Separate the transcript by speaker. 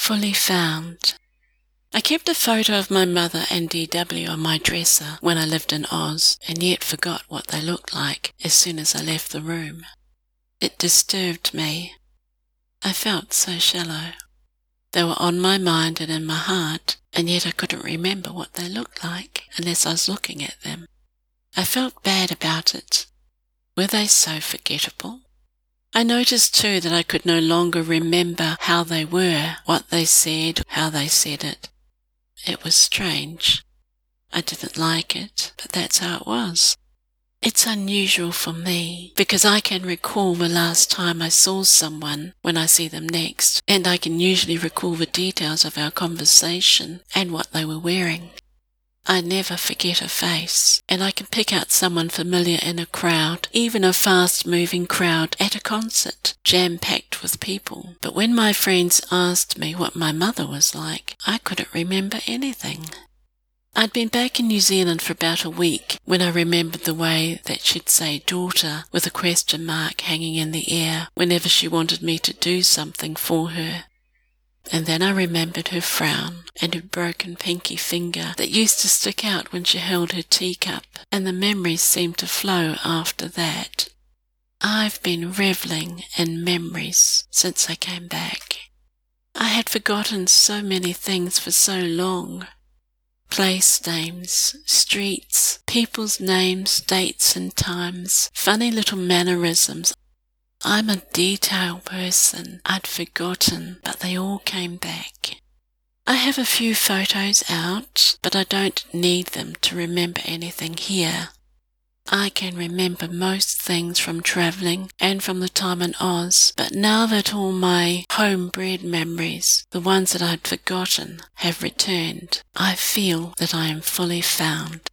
Speaker 1: Fully found. I kept a photo of my mother and DW on my dresser when I lived in Oz, and yet forgot what they looked like as soon as I left the room. It disturbed me. I felt so shallow. They were on my mind and in my heart, and yet I couldn't remember what they looked like unless I was looking at them. I felt bad about it. Were they so forgettable? I noticed too that I could no longer remember how they were, what they said, how they said it. It was strange. I didn't like it, but that's how it was. It's unusual for me because I can recall the last time I saw someone when I see them next, and I can usually recall the details of our conversation and what they were wearing. I never forget a face, and I can pick out someone familiar in a crowd, even a fast moving crowd at a concert, jam packed with people. But when my friends asked me what my mother was like, I couldn't remember anything. I'd been back in New Zealand for about a week when I remembered the way that she'd say daughter with a question mark hanging in the air whenever she wanted me to do something for her. And then I remembered her frown and her broken pinky finger that used to stick out when she held her teacup, and the memories seemed to flow after that. I've been reveling in memories since I came back. I had forgotten so many things for so long. Place names, streets, people's names, dates and times, funny little mannerisms I'm a detail person. I'd forgotten, but they all came back. I have a few photos out, but I don't need them to remember anything here. I can remember most things from travelling and from the time in Oz, but now that all my homebred memories, the ones that I'd forgotten, have returned, I feel that I am fully found.